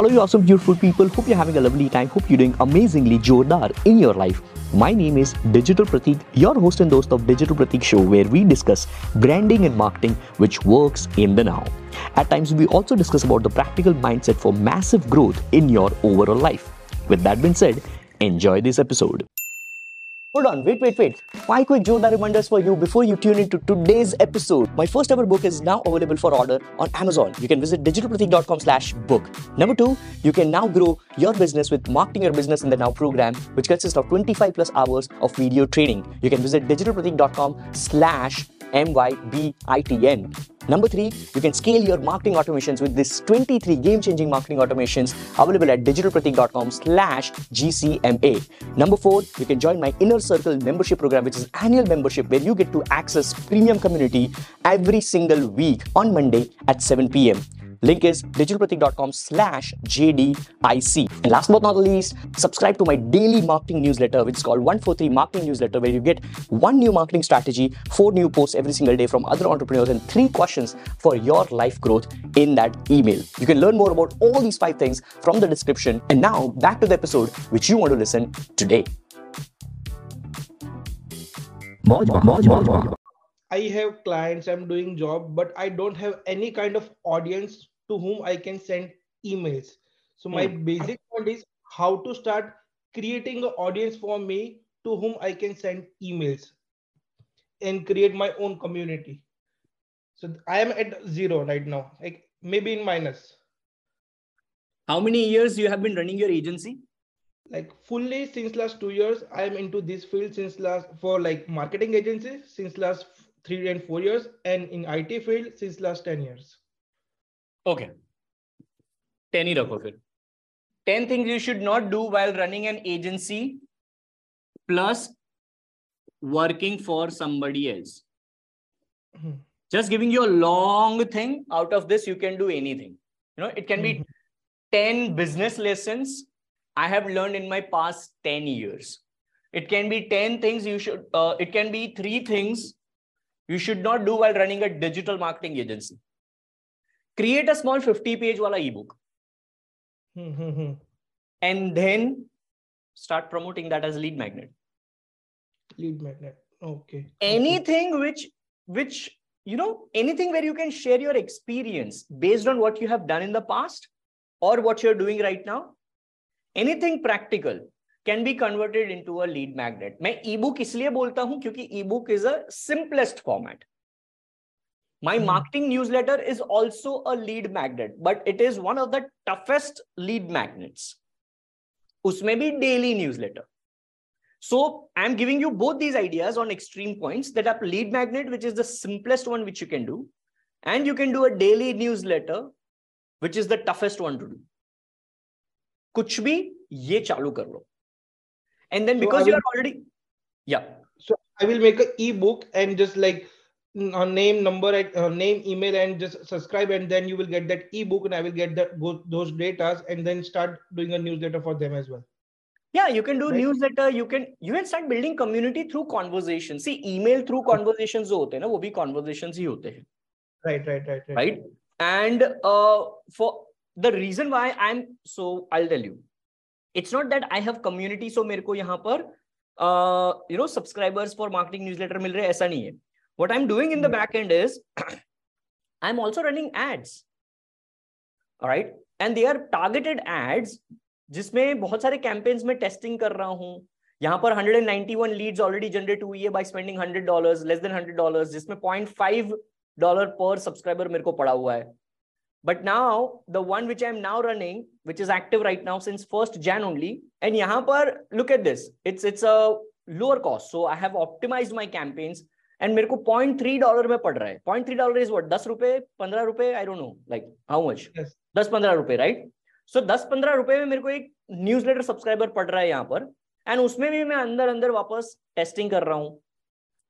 Hello, you awesome, beautiful people. Hope you're having a lovely time. Hope you're doing amazingly jordar in your life. My name is Digital Pratik, your host and host of Digital Pratik Show, where we discuss branding and marketing which works in the now. At times, we also discuss about the practical mindset for massive growth in your overall life. With that being said, enjoy this episode. Hold on, wait, wait, wait. Five quick Jordar reminders for you before you tune into today's episode. My first ever book is now available for order on Amazon. You can visit digitalpratik.com slash book. Number two, you can now grow your business with Marketing Your Business in the Now program, which consists of 25 plus hours of video training. You can visit digitalpratik.com slash M-Y-B-I-T-N. Number three, you can scale your marketing automations with this 23 game-changing marketing automations available at digitalpratik.com slash GCMA. Number four, you can join my Inner Circle membership program, which is annual membership where you get to access premium community every single week on Monday at 7 p.m. Link is digitalpratik.com slash JDIC. And last but not least, subscribe to my daily marketing newsletter, which is called 143 Marketing Newsletter, where you get one new marketing strategy, four new posts every single day from other entrepreneurs, and three questions for your life growth in that email. You can learn more about all these five things from the description. And now back to the episode which you want to listen today. I have clients, I'm doing job, but I don't have any kind of audience to whom I can send emails. So my Hmm. basic point is how to start creating an audience for me to whom I can send emails and create my own community. So I am at zero right now, like maybe in minus. How many years you have been running your agency? Like fully since last two years, I am into this field since last for like marketing agency since last three and four years, and in IT field since last 10 years. Okay. 10 ही रखो फिर 10 things you should not do while running an agency plus working for somebody else. Mhm. Just giving you a long thing out of this, you can do anything. You know, it can be Mhm. 10 business lessons I have learned in my past 10 years. It can be 10 things you should, uh, it can be three things you should not do while running a digital marketing agency. Create a small 50 page wala ebook Hmm, hmm, hmm. and then start promoting that as lead magnet. Lead magnet. Okay. okay. Anything which, which, you know, anything where you can share your experience based on what you have done in the past or what you're doing right now. Anything practical can be converted into a lead magnet. मैं ebook इसलिए बोलता हूं क्योंकि ebook is a simplest format. my mm. marketing newsletter is also a lead magnet but it is one of the toughest lead magnets. usme bhi daily newsletter. So i'm giving you both these ideas on extreme points that up lead magnet which is the simplest one which you can do and you can do a daily newsletter which is the toughest one to do. kuch bhi ye chalu kar lo and then because so will, you are already yeah. So i will make an ebook and just like name, number, and uh, name, email, and just subscribe, and then you will get that ebook, and I will get that both those datas, and then start doing a newsletter for them as well. yeah, you can do Right. newsletter. You can you can start building community through conversation. See, email through conversations जो होते हैं ना, वो भी conversations ही होते हैं. Right, right, right, right. right and uh, for the reason why i'm so i'll tell you it's not that i have community so मेरे को यहाँ पर uh, you know subscribers for marketing newsletter मिल रहे हैं ऐसा नहीं है what i'm doing in the back end is i'm also running ads all right and they are targeted ads जिसमें बहुत सारे campaigns में टेस्टिंग कर रहा हूँ यहाँ पर 191 लीड्स ऑलरेडी जनरेट हुई है by spending 100 dollars less than 100 dollars जिसमें 0.5 डॉलर पर सब्सक्राइबर मेरे को पड़ा हुआ है but now the one which I am now running which is active right now since first Jan only and यहाँ पर look at this it's it's a lower cost so I have optimized my campaigns and मेरे को point three dollar में पड़ रहा है। Point three dollar is what दस रुपए पंद्रह रुपए? I don't know like how much दस पंद्रह रुपए राइट सो दस पंद्रह रुपए में मेरे को एक न्यूज़ लेटर सब्सक्राइबर पड़ रहा है यहाँ पर। एंड उसमें भी मैं अंदर अंदर वापस टेस्टिंग कर रहा हूँ।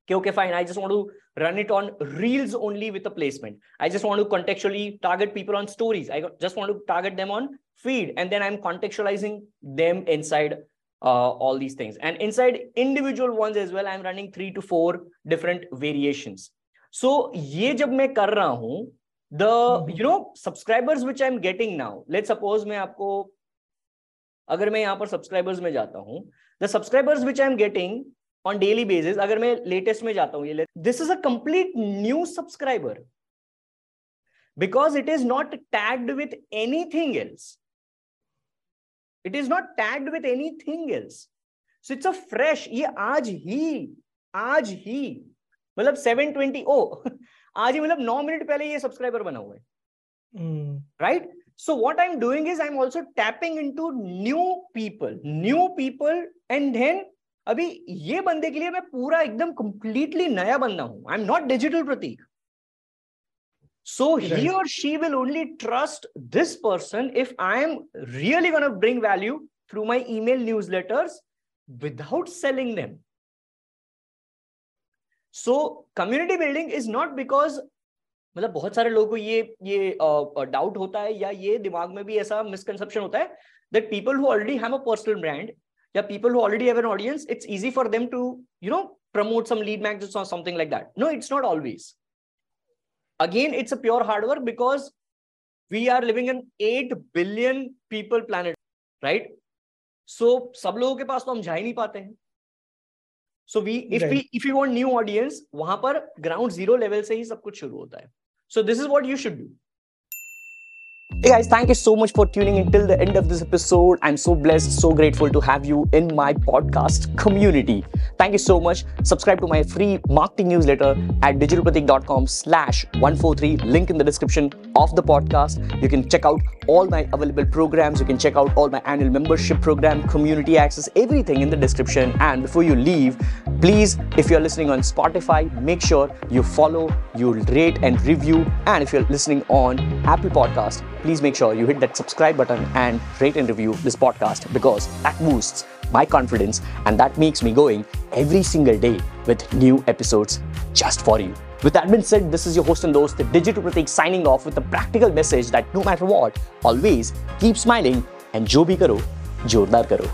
कि okay fine I just want to run it on reels only with a placement I just want to contextually target people on stories I just want to target them on feed and then I am contextualizing them inside uh, all these things and inside individual ones as well i'm running three to four different variations so ये जब मैं कर रहा हूं the mm-hmm. you know subscribers which i'm getting now let's suppose मैं आपको अगर मैं यहाँ पर सब्सक्राइबर्स में जाता हूँ the subscribers which I am getting on daily basis अगर मैं लेटेस्ट में जाता हूँ ये this is a complete new subscriber because it is not tagged with anything else It is not tagged with anything else so it's a fresh ये आज ही आज ही मतलब सेवन ट्वेंटी ओ आज ही मतलब नौ मिनट पहले ये सब्सक्राइबर बना हुआ है। Right so what I am doing is I am also tapping in to new people new people and then अभी ये बंदे के लिए मैं पूरा एकदम कंप्लीटली नया बंदा हूँ। I am not digital Prateek. So he or she will only trust this person if I am really going to bring value through my email newsletters without selling them. So community building is not because मतलब बहुत सारे लोगों को ये ये doubt uh, होता है या ये दिमाग में भी ऐसा मिसकंसेप्शन होता है that people who already have a personal brand या people who already have an audience it's easy for them to you no promote some lead magnets or something like that no it's not always again it's a pure hard work because we are living in 8 billion people planet right? So सब लोगों के पास तो हम जा ही नहीं पाते हैं। So we if we if you want new audience वहाँ पर ग्राउंड ज़ीरो लेवल से ही सब कुछ शुरू होता है। So this is what you should do Hey guys, thank you so much for tuning in till the end of this episode. I'm so blessed, so grateful to have you in my podcast community. Thank you so much. Subscribe to my free marketing newsletter at digitalpratik.com slash 143. Link in the description of the podcast. You can check out all my available programs. You can check out all my annual membership program, community access, everything in the description. And before you leave, please, if you're listening on Spotify, make sure you follow, you rate and review. And if you're listening on Apple Podcast, please make sure you hit that subscribe button and rate and review this podcast because that boosts my confidence and that makes me going every single day with new episodes just for you. With that being said, this is your host and host, the Digital Pratik, signing off with a practical message that no matter what, always keep smiling and jo bhi karo, jordar karo.